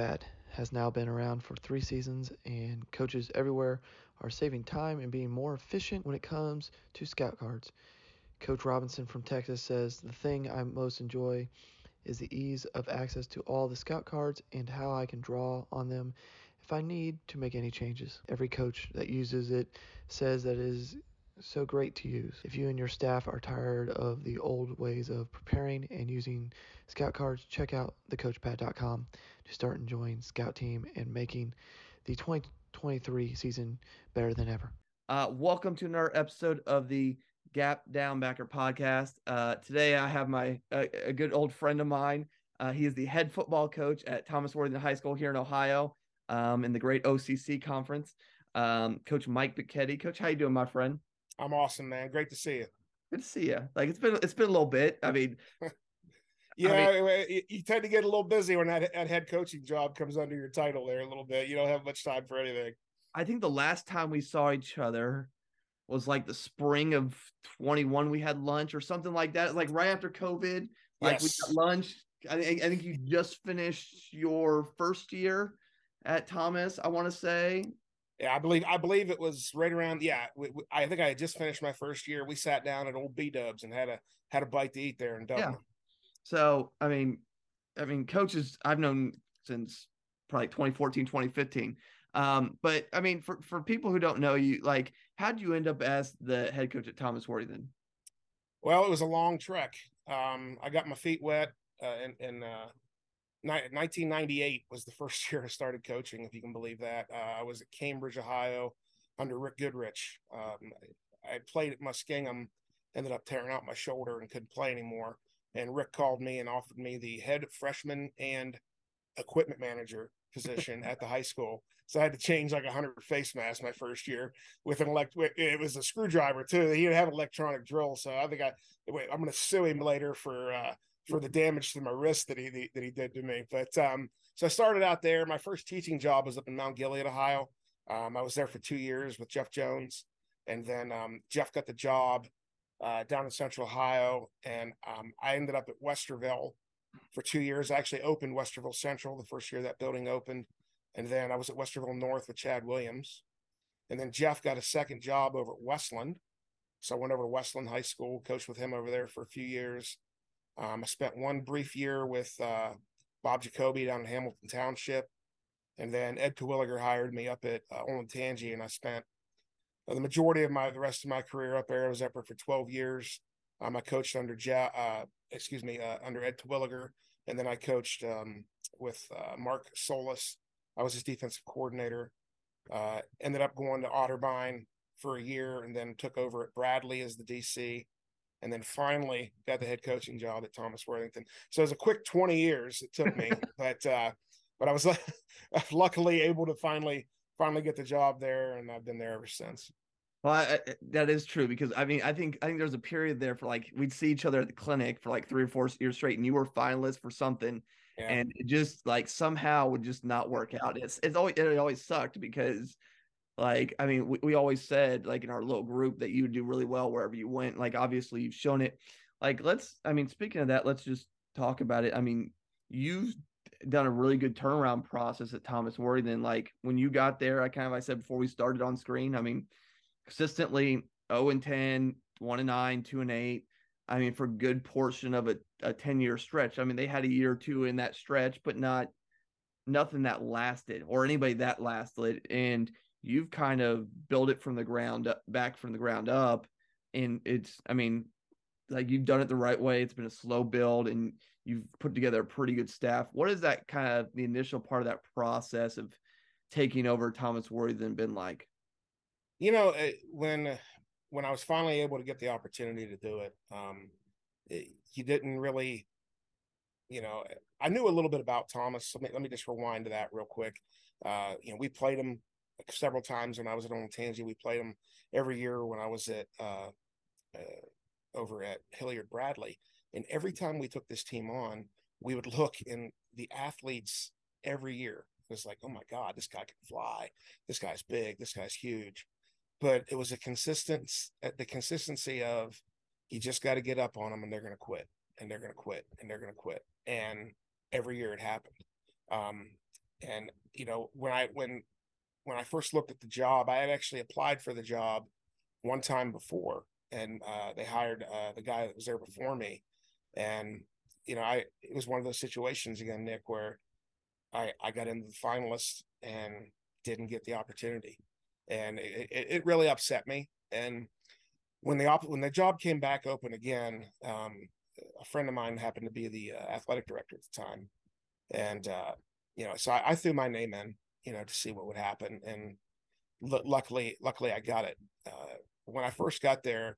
Pad has now been around for three seasons, and coaches everywhere are saving time and being more efficient when it comes to scout cards. Coach Robinson from Texas says the thing I most enjoy is the ease of access to all the scout cards and how I can draw on them if I need to make any changes. Every coach that uses it says that it is so great to use. If you and your staff are tired of the old ways of preparing and using scout cards, check out thecoachpad.com to start enjoying Scout Team and making the 2023 season better than ever. Uh, welcome to another episode of the Gap Downbacker podcast. Uh, today I have my a, a, good old friend of mine. Uh, he is the head football coach at Thomas Worthington High School here in Ohio, um, in the great OCC conference. Um, Coach Mike Picetti. Coach, how you doing, my friend? I'm awesome, man. Great to see you. Good to see you. Like it's been it's been a little bit. I mean, yeah, I mean, you tend to get a little busy when that, that head coaching job comes under your title there a little bit. You don't have much time for anything. I think the last time we saw each other was like the spring of 21 we had lunch or something like that like right after covid like yes. we got lunch I, I think you just finished your first year at thomas i want to say yeah, I believe I believe it was right around. Yeah, we, we, I think I had just finished my first year. We sat down at Old B Dubs and had a had a bite to eat there in Dublin. Yeah. So I mean, I mean, coaches I've known since probably 2014, 2015. Um, but I mean, for for people who don't know you, like, how did you end up as the head coach at Thomas Worthington? Well, it was a long trek. Um, I got my feet wet uh, in, in uh, 1998 was the first year I started coaching, if you can believe that. Uh, I was at Cambridge, Ohio, under Rick Goodrich. Um, I played at Muskingum, ended up tearing out my shoulder and couldn't play anymore. And Rick called me and offered me the head freshman and equipment manager position at the high school. So I had to change like a hundred face masks my first year with an elect. It was a screwdriver too. He didn't have an electronic drill, so I think I. Wait, I'm going to sue him later for uh, for the damage to my wrist that he that he did to me. But um, so I started out there. My first teaching job was up in Mount Gilead, Ohio. Um, I was there for two years with Jeff Jones, and then um, Jeff got the job uh, down in Central Ohio, and um, I ended up at Westerville for two years. I actually opened Westerville Central the first year that building opened, and then I was at Westerville North with Chad Williams, and then Jeff got a second job over at Westland. So I went over to Westland High School, coached with him over there for a few years. Um, I spent one brief year with uh, Bob Jacoby down in Hamilton Township. And then Ed Terwilliger hired me up at uh, and I spent uh, the majority of my the rest of my career up there. I was up there for 12 years. Um, I coached under ja, uh, excuse me, uh, under Ed Terwilliger, and then I coached um, with uh, Mark Solis. I was his defensive coordinator. Uh, ended up going to Otterbein for a year, and then took over at Bradley as the DC and then finally got the head coaching job at Thomas Worthington. So it was a quick 20 years it took me, but uh, but I was luckily able to finally finally get the job there, and I've been there ever since. Well, I, that is true because I mean, I think I think there was a period there for like we'd see each other at the clinic for like three or four years straight, and you were finalist for something, yeah. and it just like somehow would just not work out. It's it's always it always sucked because like, I mean, we, we always said, like, in our little group, that you would do really well wherever you went. Like, obviously, you've shown it. Like, let's, I mean, speaking of that, let's just talk about it. I mean, you've done a really good turnaround process at Thomas Worthington. Like, when you got there, I kind of, I said before we started on screen, I mean, consistently 0 and 10, 1 and 9, 2 and 8. I mean, for a good portion of a, a 10 year stretch. I mean, they had a year or two in that stretch, but not nothing that lasted or anybody that lasted. And you've kind of built it from the ground up, back from the ground up. And it's, I mean, like you've done it the right way. It's been a slow build and you've put together a pretty good staff. What is that kind of the initial part of that process of taking over Thomas Worthington been like? You know, when when I was finally able to get the opportunity to do it, um, it, you didn't really, you know, I knew a little bit about Thomas. Let me, let me just rewind to that real quick. Uh, you know, we played him several times when I was at Olentangy. We played them every year when I was at uh, uh, over at Hilliard Bradley. And every time we took this team on, we would look in the athletes every year. It was like, oh my God, this guy can fly. This guy's big. This guy's huge. But it was a consistent, uh, the consistency of you just got to get up on them and they're going to quit and they're going to quit and they're going to quit. And every year it happened. Um, and you know when I when when I first looked at the job, I had actually applied for the job one time before, and uh, they hired uh, the guy that was there before me, and you know I it was one of those situations again, Nick, where I I got into the finalists and didn't get the opportunity, and it, it, really upset me. And when the op- when the job came back open again, um, a friend of mine happened to be the uh, athletic director at the time, and uh, you know, so I, I, threw my name in, you know, to see what would happen, and l- luckily, luckily, I got it. Uh, when I first got there,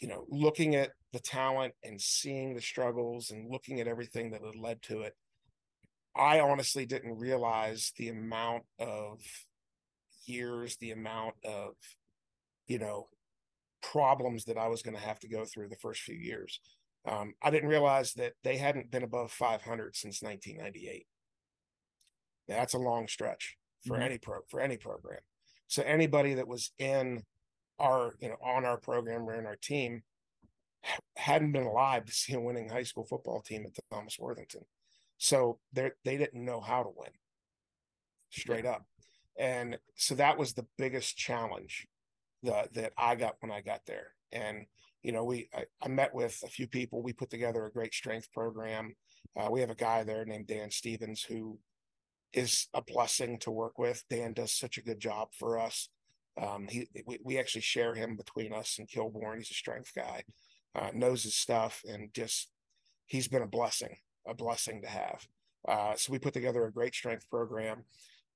you know, looking at the talent and seeing the struggles and looking at everything that had led to it, I honestly didn't realize the amount of years, the amount of, you know, problems that I was going to have to go through the first few years. Um, I didn't realize that they hadn't been above 500 since 1998. That's a long stretch for mm-hmm. any pro for any program. So anybody that was in our you know on our program or in our team hadn't been alive to see a winning high school football team at Thomas Worthington. So they they didn't know how to win straight up. And so that was the biggest challenge that that I got when I got there. And you know, we I, I met with a few people. We put together a great strength program. Uh, we have a guy there named Dan Stevens who is a blessing to work with. Dan does such a good job for us. Um, he we, we actually share him between us and Kilbourne. He's a strength guy, uh, knows his stuff, and just he's been a blessing, a blessing to have. Uh, so we put together a great strength program.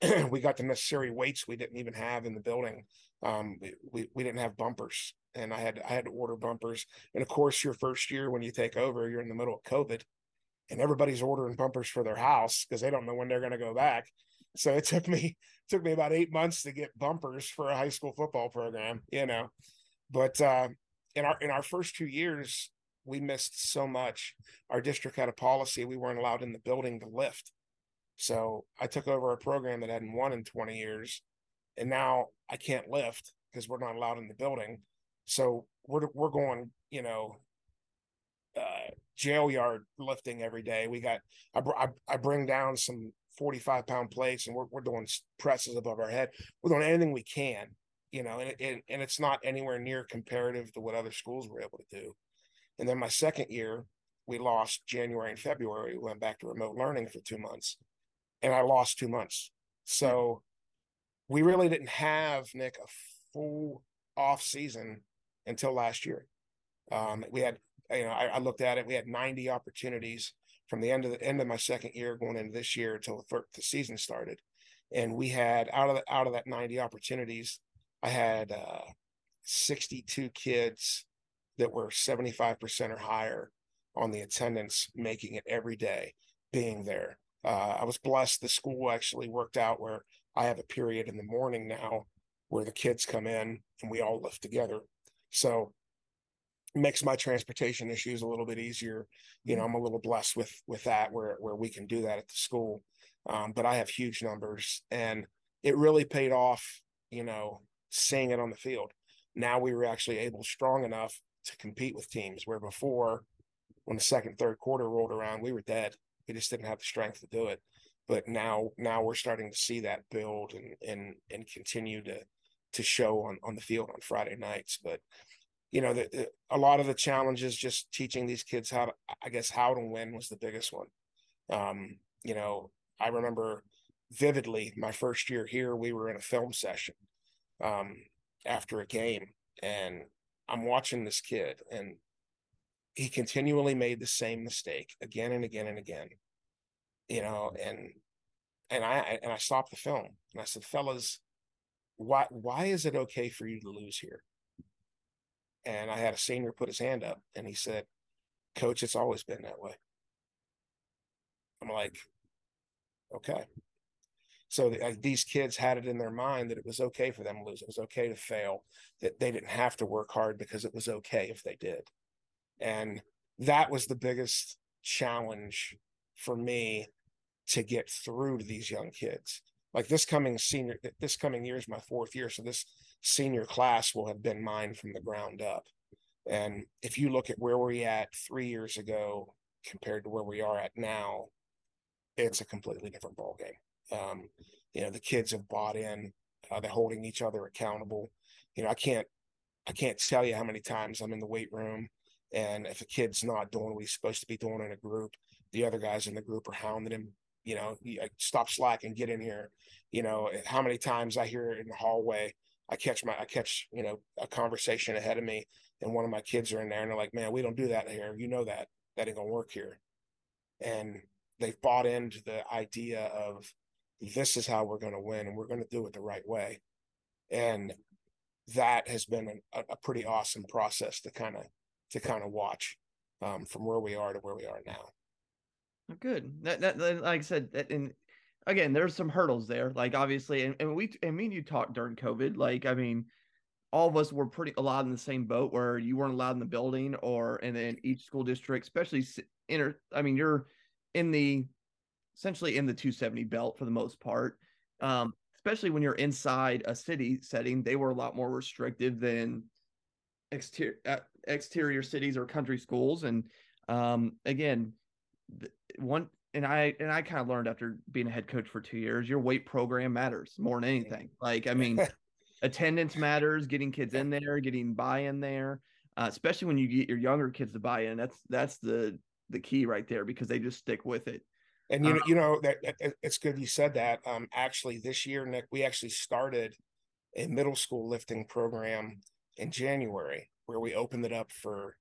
we got the necessary weights we didn't even have in the building. Um, we, we didn't have bumpers and I had I had to order bumpers. And of course, your first year when you take over, you're in the middle of COVID, and everybody's ordering bumpers for their house because they don't know when they're going to go back. So it took me took me about eight months to get bumpers for a high school football program, you know. But uh, in our in our first two years, we missed so much. Our district had a policy we weren't allowed in the building to lift. So I took over a program that hadn't won in 20 years, and now I can't lift because we're not allowed in the building. So we're we're going, you know, uh, jail yard lifting every day. We got I, I, I bring down some 45 pound plates and we're we're doing presses above our head. We're doing anything we can, you know, and and, and it's not anywhere near comparative to what other schools were able to do. And then my second year, we lost January and February. We went back to remote learning for two months, and I lost two months. So we really didn't have Nick a full off season until last year. Um, we had, you know, I, I, looked at it. We had 90 opportunities from the end of the end of my second year going into this year until the, third, the season started, and we had out of the, out of that 90 opportunities, I had uh, 62 kids that were 75% or higher on the attendance, making it every day, being there. Uh, I was blessed. The school actually worked out where I have a period in the morning now where the kids come in and we all lift together so makes my transportation issues a little bit easier. You know. I'm a little blessed with with that where where we can do that at the school. Um, but I have huge numbers and it really paid off, you know, seeing it on the field. Now we were actually able strong enough to compete with teams where before when the second, third quarter rolled around, we were dead. We just didn't have the strength to do it. But now now we're starting to see that build and and and continue to to show on on the field on Friday nights. But you know, the, the, a lot of the challenges just teaching these kids how to, I guess, how to win was the biggest one. Um, you know, I remember vividly my first year here, we were in a film session um, after a game, and I'm watching this kid, and he continually made the same mistake again and again and again. You know, and and I and I stopped the film and I said, fellas, why why is it okay for you to lose here? And I had a senior put his hand up and he said, Coach, it's always been that way. I'm like, okay. So the, uh, these kids had it in their mind that it was okay for them to lose. It was okay to fail, that they didn't have to work hard because it was okay if they did. And that was the biggest challenge for me to get through to these young kids like this coming senior this coming year is my fourth year so this senior class will have been mine from the ground up and if you look at where we're at three years ago compared to where we are at now it's a completely different ball game. Um, you know, the kids have bought in. Uh, they're holding each other accountable. You know, I can't, I can't tell you how many times I'm in the weight room, and if a kid's not doing what he's supposed to be doing in a group, the other guys in the group are hounding him. You know, stop slacking, get in here. You know, how many times I hear in the hallway. I catch my, I catch, you know, a conversation ahead of me, and one of my kids are in there, and they're like, "Man, we don't do that here. You know that that ain't gonna work here." And they've bought into the idea of this is how we're going to win and we're going to do it the right way and that has been a, a pretty awesome process to kind of to kind of watch um, from where we are to where we are now good that, that, like i said that, and again there's some hurdles there like obviously and, and we and me and you talked during covid like i mean all of us were pretty a lot in the same boat where you weren't allowed in the building or and then each school district especially inter i mean you're in the essentially in the 270 belt for the most part. Um, especially when you're inside a city setting, they were a lot more restrictive than exterior uh, exterior cities or country schools. And um, again, one and I and I kind of learned after being a head coach for two years, your weight program matters more than anything. Like I mean, attendance matters, getting kids in there, getting buy in there, uh, especially when you get your younger kids to buy in. That's that's the the key right there because they just stick with it. And you know, uh, you know that, it's good you said that. Um, actually, this year, Nick, we actually started a middle school lifting program in January where we opened it up for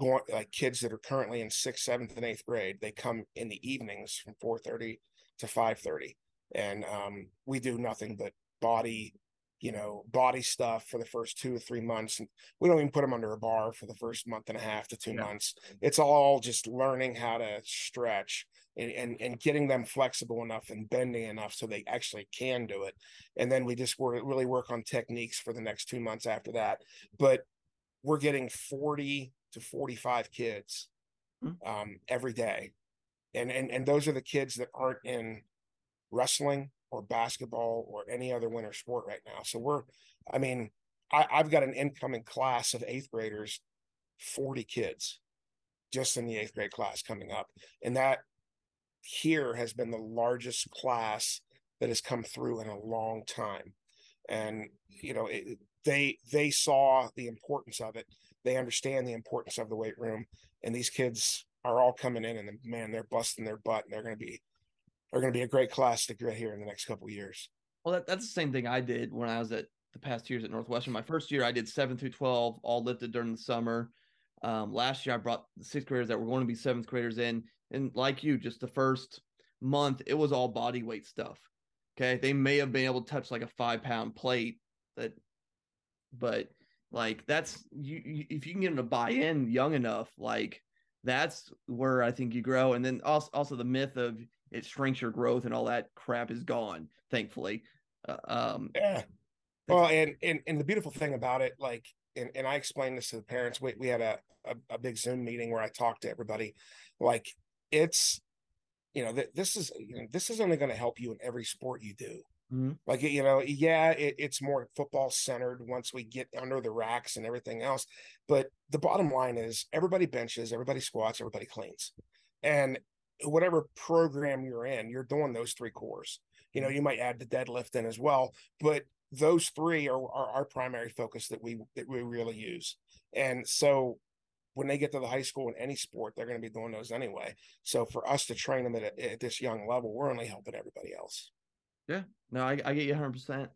going like kids that are currently in sixth, seventh, and eighth grade. They come in the evenings from four thirty to five thirty, and um, we do nothing but body you know, body stuff for the first two or three months. And we don't even put them under a bar for the first month and a half to two yeah. months. It's all just learning how to stretch and, and, and getting them flexible enough and bending enough so they actually can do it. And then we just work, really work on techniques for the next two months after that. But we're getting 40 to 45 kids mm-hmm. um, every day. And, and, and those are the kids that aren't in wrestling or basketball or any other winter sport right now. So we're, I mean, I, I've got an incoming class of eighth graders, 40 kids just in the eighth grade class coming up. And that here has been the largest class that has come through in a long time. And, you know, it, they, they saw the importance of it. They understand the importance of the weight room and these kids are all coming in and man, they're busting their butt and they're going to be are going to be a great class to get here in the next couple years. Well, that, that's the same thing I did when I was at the past years at Northwestern. My first year, I did seven through 12, all lifted during the summer. Um, last year, I brought sixth graders that were going to be seventh graders in. And like you, just the first month, it was all body weight stuff. Okay. They may have been able to touch like a five pound plate that, but like that's you, you if you can get them to buy in young enough, like that's where I think you grow. And then also, also the myth of it shrinks your growth and all that crap is gone thankfully uh, um yeah well and, and and the beautiful thing about it like and, and i explained this to the parents we, we had a, a, a big zoom meeting where i talked to everybody like it's you know th- this is you know, this is only going to help you in every sport you do mm-hmm. like you know yeah it, it's more football centered once we get under the racks and everything else but the bottom line is everybody benches everybody squats everybody cleans and whatever program you're in, you're doing those three cores. You know, you might add the deadlift in as well, but those three are, are our primary focus that we that we really use. And so when they get to the high school in any sport, they're going to be doing those anyway. So for us to train them at, at this young level, we're only helping everybody else. Yeah, no, I, I get you 100%.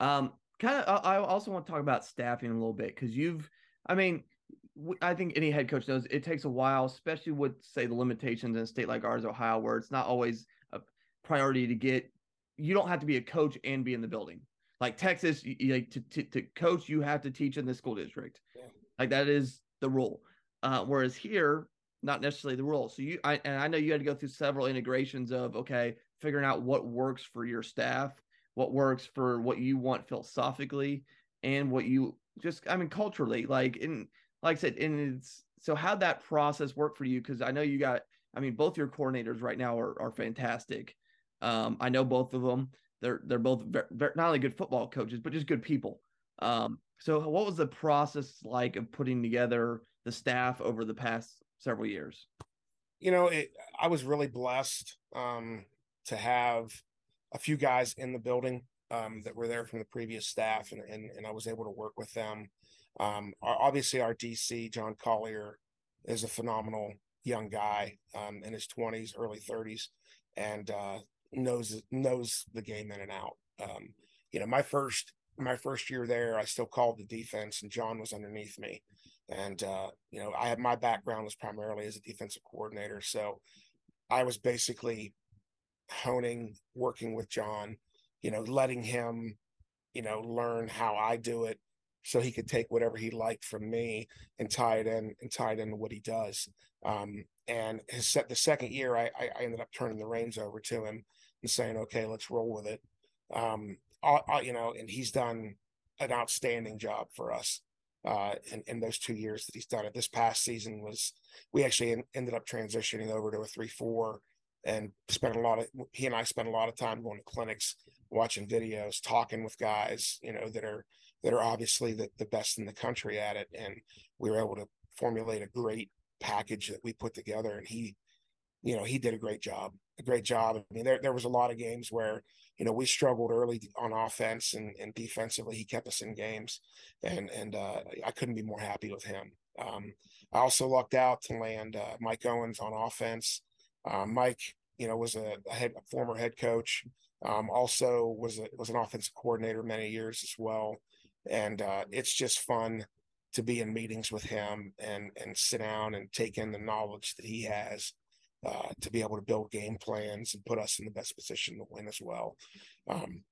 Um, kind of, I also want to talk about staffing a little bit because you've, I mean, I think any head coach knows it takes a while, especially with say the limitations in a state like ours, Ohio, where it's not always a priority to get. You don't have to be a coach and be in the building. Like Texas, you, like to, to, to coach, you have to teach in the school district. Yeah. Like that is the rule. Uh, whereas here, not necessarily the rule. So you, I, and I know you had to go through several integrations of okay, figuring out what works for your staff, what works for what you want philosophically, and what you just, I mean, culturally. Like in like I said, and it's so how'd that process work for you? Because I know you got, I mean, both your coordinators right now are are fantastic. Um, I know both of them. They're they're both very, very, not only good football coaches, but just good people. Um, so what was the process like of putting together the staff over the past several years? You know, it, I was really blessed um, to have a few guys in the building um, that were there from the previous staff, and, and, and I was able to work with them. Um, our, obviously, our DC, John Collier, is a phenomenal young guy um, in his 20s, early 30s, and uh, knows knows the game in and out. Um, you know, my first my first year there, I still called the defense, and John was underneath me. And uh, you know, I had my background was primarily as a defensive coordinator, so I was basically honing, working with John, you know, letting him, you know, learn how I do it, so he could take whatever he liked from me and tie it in and tie it into what he does. Um, and his set the second year, I, I ended up turning the reins over to him and saying, "Okay, let's roll with it." Um, I, I, you know, and he's done an outstanding job for us uh, in, in those two years that he's done it. This past season was we actually in, ended up transitioning over to a three four and spent a lot of he and I spent a lot of time going to clinics, watching videos, talking with guys, you know, that are that are obviously the, the best in the country at it. And we were able to formulate a great package that we put together and he you know he did a great job a great job. I mean there, there was a lot of games where you know we struggled early on offense and, and defensively he kept us in games. And and uh, i couldn't be more happy with him. Um, i also lucked out to land uh, mike owens on offense. Uh, mike you know was a, head, a former head coach um, also was a, was an offensive coordinator many years as well. And uh, it's just fun to be in meetings with him and and sit down and take in the knowledge that he has uh, to be able to build game plans and put us in the best position to win as well. Um,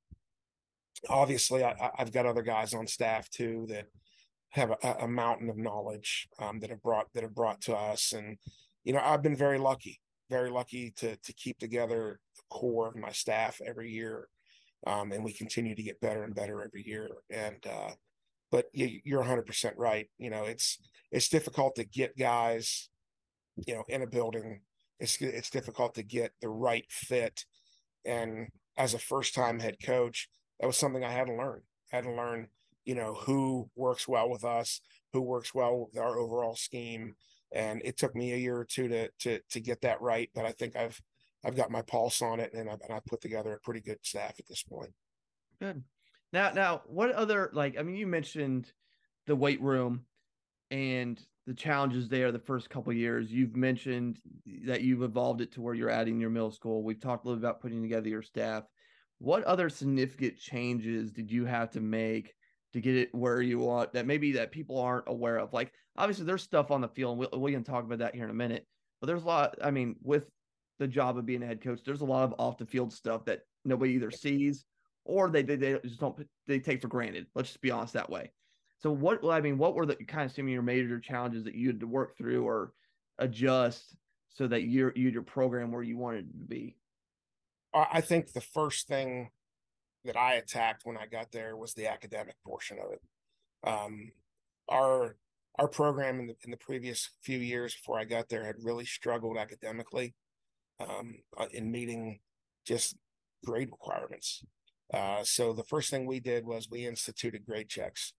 obviously, I, have got other guys on staff too that have a, a mountain of knowledge um, that have brought that have brought to us, and you know I've been very lucky, very lucky to to keep together the core of my staff every year, um, and we continue to get better and better every year. And uh, but you're 100% right. You know, it's it's difficult to get guys, you know, in a building it's it's difficult to get the right fit. And as a first time head coach, that was something I had to learn. I had to learn, you know, who works well with us, who works well with our overall scheme. And it took me a year or two to to to get that right. But I think I've I've got my pulse on it, and I've, and I've put together a pretty good staff at this point. Good. Now, now, what other like? I mean, you mentioned the weight room and the challenges there the first couple years. You've mentioned that you've evolved it to where you're adding your middle school. We've talked a little about putting together your staff. What other significant changes did you have to make to get it where you want that maybe that people aren't aware of? Like obviously there's stuff on the field and we'll, we can talk about that here in a minute, but there's a lot, I mean, with the job of being a head coach, there's a lot of off the field stuff that nobody either sees or they, they, they just don't, they take for granted. Let's just be honest that way. So what I mean, what were the kind of some of your major challenges that you had to work through or adjust so that you're you your program where you wanted to be? I think the first thing that I attacked when I got there was the academic portion of it. Um, our our program in the in the previous few years before I got there had really struggled academically um, uh, in meeting just grade requirements. Uh, so the first thing we did was we instituted grade checks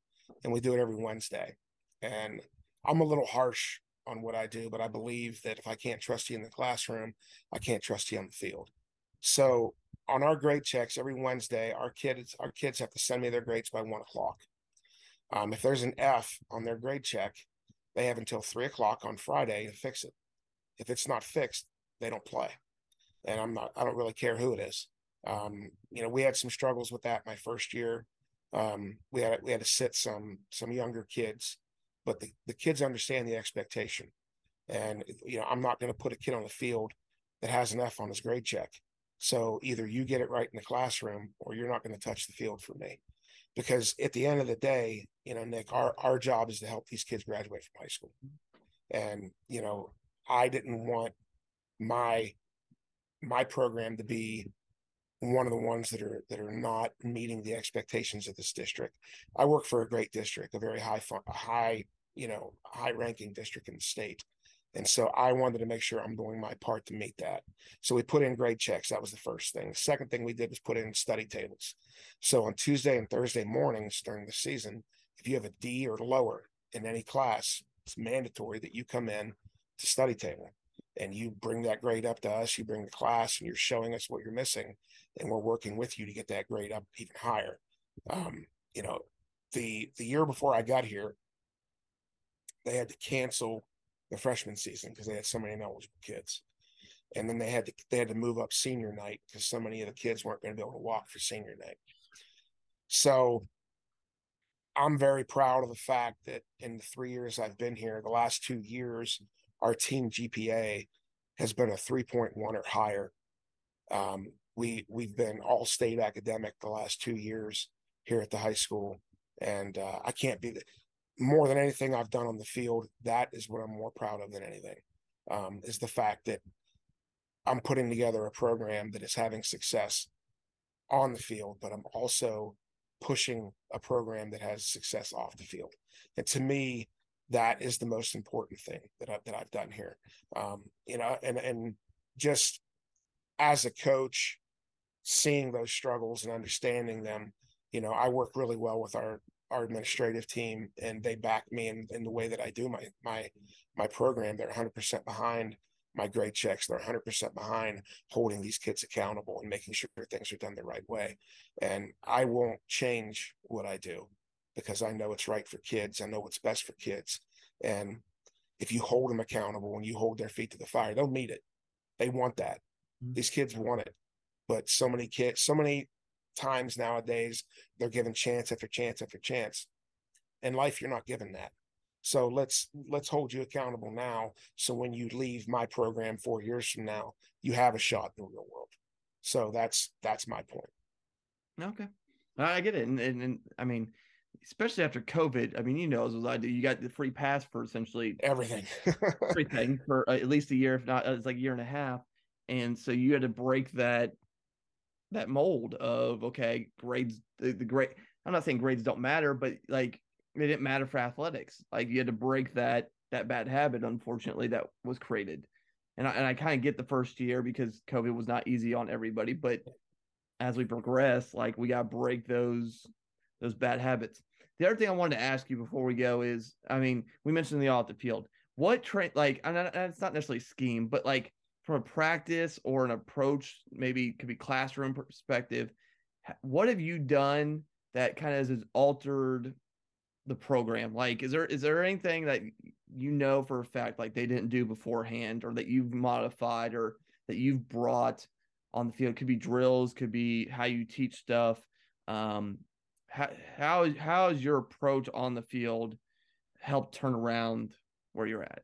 and we do it every Wednesday. And I'm a little harsh on what I do, but I believe that if I can't trust you in the classroom, I can't trust you on the field. So on our grade checks every Wednesday, our kids our kids have to send me their grades by one o'clock. Um, if there's an F on their grade check, they have until three o'clock on Friday to fix it. If it's not fixed, they don't play. And I'm not I don't really care who it is. Um, you know, we had some struggles with that my first year um, we had we had to sit some some younger kids, but the, the kids understand the expectation. And you know, I'm not going to put a kid on the field that has an F on his grade check. So either you get it right in the classroom, or you're not going to touch the field for me. Because at the end of the day, you know, Nick, our our job is to help these kids graduate from high school. And you know, I didn't want my my program to be one of the ones that are that are not meeting the expectations of this district. I work for a great district, a very high high you know high ranking district in the state, and so I wanted to make sure I'm doing my part to meet that. So we put in grade checks. That was the first thing. The second thing we did was put in study tables. So on Tuesday and Thursday mornings during the season, if you have a D or lower in any class, it's mandatory that you come in to study table and you bring that grade up to us, you bring the class and you're showing us what you're missing and we're working with you to get that grade up even higher. Um, you know, the the year before I got here, they had to cancel the freshman season because they had so many ineligible kids. And then they had to they had to move up senior night because so many of the kids weren't going to be able to walk for senior night. So I'm very proud of the fact that in the three years I've been here, the last two years, our team GPA has been a 3.1 or higher. Um, we we've been all state academic the last two years here at the high school, and uh, I can't be more than anything I've done on the field. That is what I'm more proud of than anything. Um, is the fact that I'm putting together a program that is having success on the field, but I'm also pushing a program that has success off the field. And to me, that is the most important thing that I've that I've done here. Um, you know, and and just as a coach, seeing those struggles and understanding them, you know, I work really well with our our administrative team and they back me in, in the way that I do my my my program. They're 100% behind my grade checks. They're 100% behind holding these kids accountable and making sure things are done the right way. And I won't change what I do because I know it's right for kids. I know what's best for kids. And if you hold them accountable and you hold their feet to the fire, they'll meet it. They want that. Mm-hmm. These kids want it. But so many kids, so many times nowadays, they're given chance after chance after chance. In life, you're not given that. So let's let's hold you accountable now. So when you leave my program four years from now, you have a shot in the real world. So that's that's my point. Okay, I get it, and, and, and I mean, especially after COVID. I mean, you know, as I do, you got the free pass for essentially everything, everything for uh, at least a year, if not, uh, it's like a year and a half. And so you had to break that that mold of okay, grades. The, the grade. I'm not saying grades don't matter, but like it didn't matter for athletics. Like you had to break that that bad habit, unfortunately, that was created. And I, and I kind of get the first year because COVID was not easy on everybody, but as we progress, like we got to break those those bad habits. The other thing I wanted to ask you before we go is, I mean, we mentioned the all at the field. What train like, and it's not necessarily scheme, but like from a practice or an approach, maybe could be classroom perspective. What have you done that kind of has altered the program? Like, is there is there anything that you know for a fact like they didn't do beforehand, or that you've modified, or that you've brought on the field? Could be drills, could be how you teach stuff. Um, how how how has your approach on the field help turn around where you're at?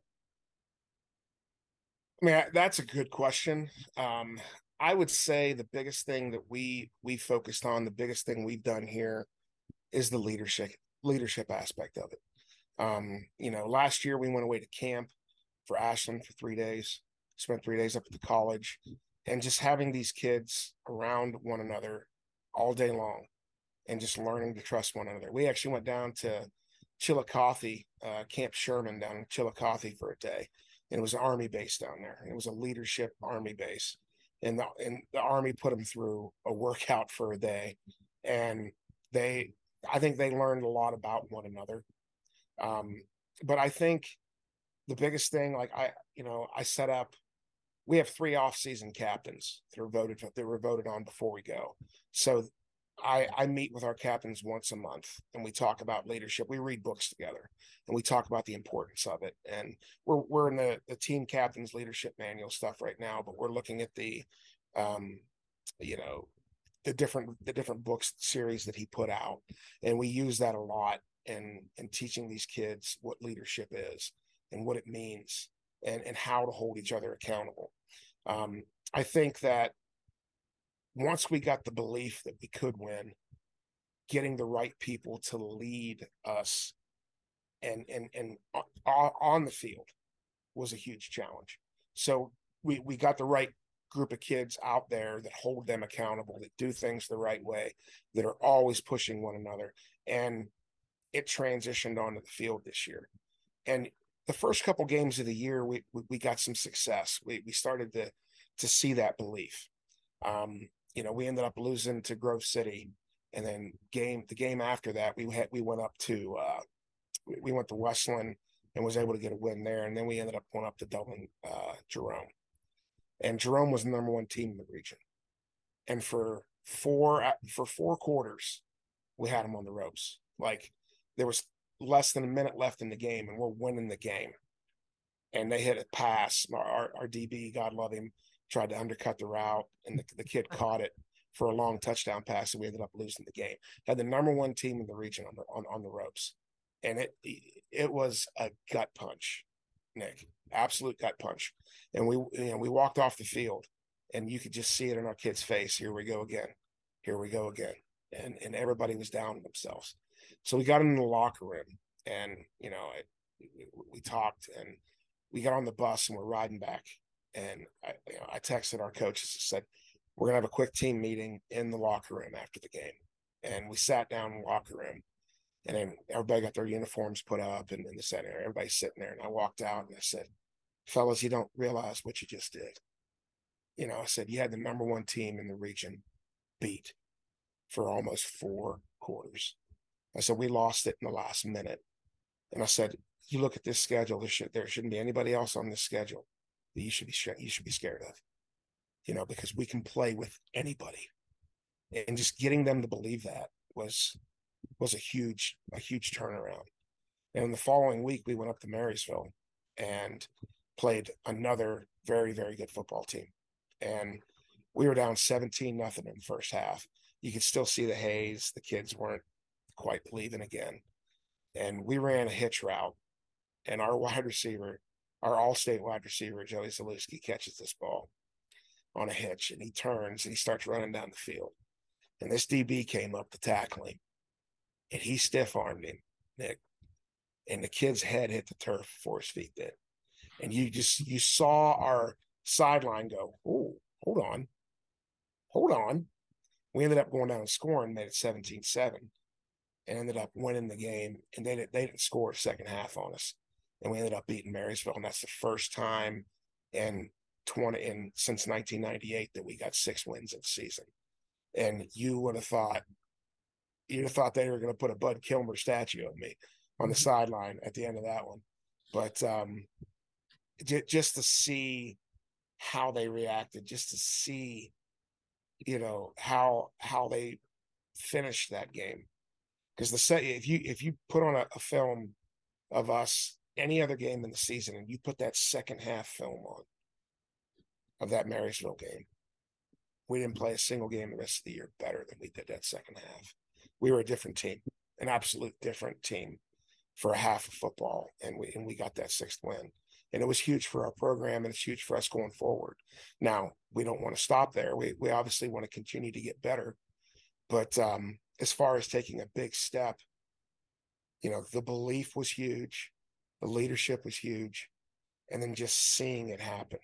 I mean, that's a good question. Um, I would say the biggest thing that we we focused on, the biggest thing we've done here, is the leadership leadership aspect of it. Um, you know, last year we went away to camp for Ashland for three days, spent three days up at the college, and just having these kids around one another all day long and just learning to trust one another. We actually went down to Chillicothe, uh, Camp Sherman down in Chillicothe for a day. And it was an army base down there. It was a leadership army base. And the, and the army put them through a workout for a day. And they I think they learned a lot about one another. Um, but I think the biggest thing, like I, you know, I set up. We have three off-season captains that are voted. That were voted on before we go. So, I I meet with our captains once a month, and we talk about leadership. We read books together, and we talk about the importance of it. And we're we're in the the team captains leadership manual stuff right now, but we're looking at the, um, you know, the different the different books series that he put out and we use that a lot in in teaching these kids what leadership is and what it means and and how to hold each other accountable um, i think that once we got the belief that we could win getting the right people to lead us and and and on the field was a huge challenge so we we got the right group of kids out there that hold them accountable, that do things the right way, that are always pushing one another. And it transitioned onto the field this year. And the first couple games of the year, we we got some success. We we started to to see that belief. Um, you know, we ended up losing to Grove City, and then game the game after that, we had we went up to uh, we went to Westland and was able to get a win there. And then we ended up going up to Dublin, uh, Jerome. And Jerome was the number one team in the region. And for four uh, for four quarters, we had them on the ropes. Like there was less than a minute left in the game, and we're winning the game. And they hit a pass. Our, our, our DB, God love him, tried to undercut the route, and the, the kid caught it for a long touchdown pass, and we ended up losing the game. Had the number one team in the region on the on, on the ropes, and it it was a gut punch, Nick, absolute gut punch. And we you know we walked off the field, and you could just see it in our kid's face. Here we go again, here we go again, and and everybody was down themselves. So we got in the locker room, and you know it, we talked, and we got on the bus, and we're riding back. And I, you know, I texted our coaches and said, we're gonna have a quick team meeting in the locker room after the game. And we sat down in the locker room and then everybody got their uniforms put up and in the center, everybody's sitting there. And I walked out and I said, fellas, you don't realize what you just did. You know, I said, you had the number one team in the region beat for almost four quarters. I said, we lost it in the last minute. And I said, you look at this schedule, there, should, there shouldn't be anybody else on this schedule that you should be, you should be scared of you know, because we can play with anybody. And just getting them to believe that was was a huge a huge turnaround. And the following week we went up to Marysville and played another very very good football team. And we were down 17 nothing in the first half. You could still see the haze. The kids weren't quite believing again. And we ran a hitch route and our wide receiver, our all-state wide receiver, Joey Zalewski, catches this ball on a hitch and he turns and he starts running down the field. And this DB came up to tackle him and he stiff armed him, Nick. And the kid's head hit the turf before his feet did. And you just you saw our sideline go, oh, hold on. Hold on. We ended up going down and scoring, made it 17 7, and ended up winning the game. And they, they didn't score a second half on us. And we ended up beating Marysville. And that's the first time in 20 in since 1998 that we got six wins in the season. And you would have thought you'd have thought they were going to put a Bud Kilmer statue of me on the mm-hmm. sideline at the end of that one. But um, j- just to see how they reacted, just to see, you know, how how they finished that game. Because the set, if you if you put on a, a film of us any other game in the season and you put that second half film on, of that Marysville game. We didn't play a single game the rest of the year better than we did that second half. We were a different team, an absolute different team for a half of football, and we and we got that sixth win. And it was huge for our program, and it's huge for us going forward. Now we don't want to stop there. We we obviously want to continue to get better, but um, as far as taking a big step, you know, the belief was huge, the leadership was huge, and then just seeing it happen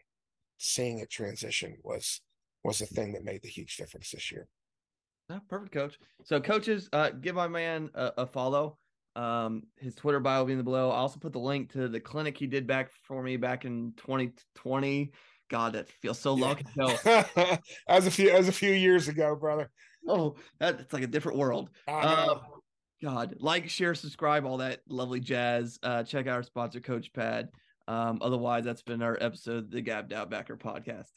seeing it transition was was the thing that made the huge difference this year. Oh, perfect, coach. So, coaches, uh, give my man a, a, follow. Um, his Twitter bio will be in the below. I also put the link to the clinic he did back for me back in 2020. God, that feels so long ago. as a few as a few years ago, brother. Oh, that's like a different world. Uh, God, like, share, subscribe, all that lovely jazz. Uh, check out our sponsor, Coach Pad. Um, otherwise, that's been our episode, the Gabbed Out Backer podcast.